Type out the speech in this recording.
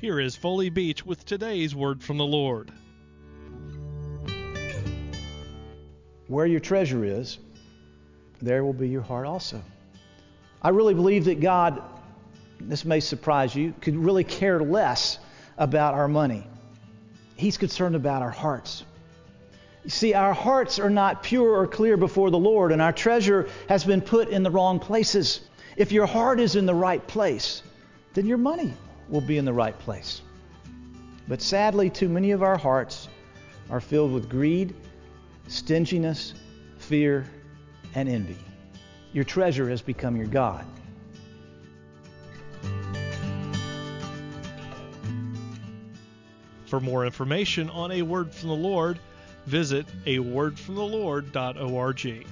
Here is Foley Beach with today's word from the Lord. Where your treasure is, there will be your heart also. I really believe that God, this may surprise you, could really care less about our money. He's concerned about our hearts. You see, our hearts are not pure or clear before the Lord, and our treasure has been put in the wrong places. If your heart is in the right place, then your money will be in the right place. But sadly, too many of our hearts are filled with greed, stinginess, fear, and envy. Your treasure has become your God. For more information on A Word from the Lord, visit awordfromthelord.org.